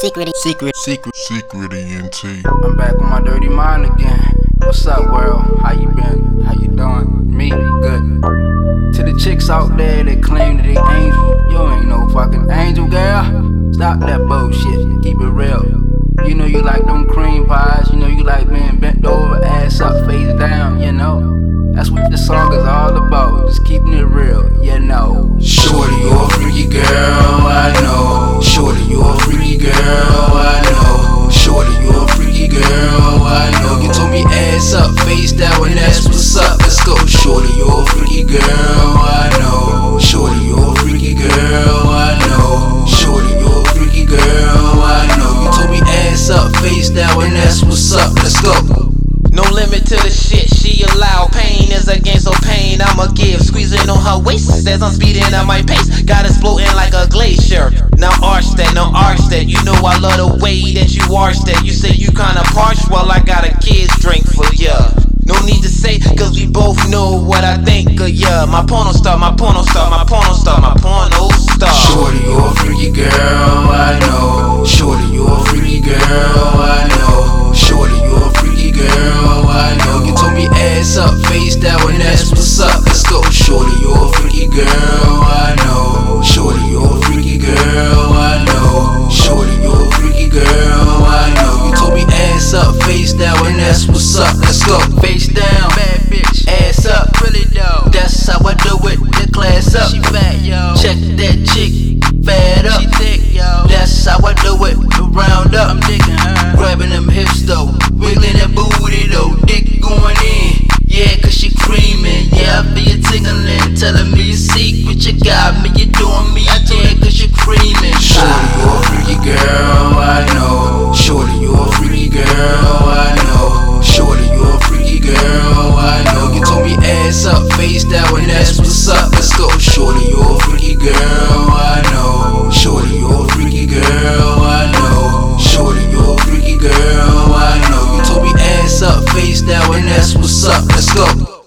Secret, secret, secret, secret ENT. I'm back on my dirty mind again. What's up, world? How you been? How you doing? Me, good. To the chicks out there that claim that they angel, you ain't no fucking angel, girl. Stop that bullshit. Keep it real. You know you like them cream pies. You know you like being bent over, ass up, face down. You know. That's what this song is all about. Just keeping it real. Ass up, face down, and that's what's up. Let's go. Shorty, you're a freaky girl. I know. Shorty, you're a freaky girl. I know. Shorty, you're a freaky girl. I know. You told me ass up, face down, and that's what's up. Let's go. No limit to the shit she allow. Pain is a game, so pain I'ma give. Squeezing on her waist as I'm speeding at my pace. Got us floating like a glacier. Now arch that, now arch that. You know I love the way that you arch that. You say you kinda parched, well I what I think of ya. My porno star, my porno star, my porno star, my porno star. Shorty, you're a freaky girl, I know. Shorty, you're a freaky girl, I know. Shorty, you're a freaky girl, I know. You told me ass up, face down, and that's what's up. Let's go. Shorty, you're a freaky girl, I know. Shorty, you're a freaky girl, I know. Shorty, you're a freaky girl, I know. You told me ass up, face down, and that chick, fat up. Thick. That's how I do it. Round up. I'm digging her. Grabbing them hips though, wiggling that booty though, dick going in. Yeah, cause she creaming. Yeah, I be a tingling, telling me your secret. You got me, you doing me. I Yeah, cause you creaming. Shorty, you a freaky girl, I know. Shorty, you a freaky girl, I know. Shorty, you a freaky girl, I know. You told me ass up, face down, and that's what's up. Let's go, Shorty, you and that's what's up. Let's go.